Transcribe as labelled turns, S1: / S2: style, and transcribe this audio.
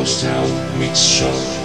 S1: Ghost Town Mix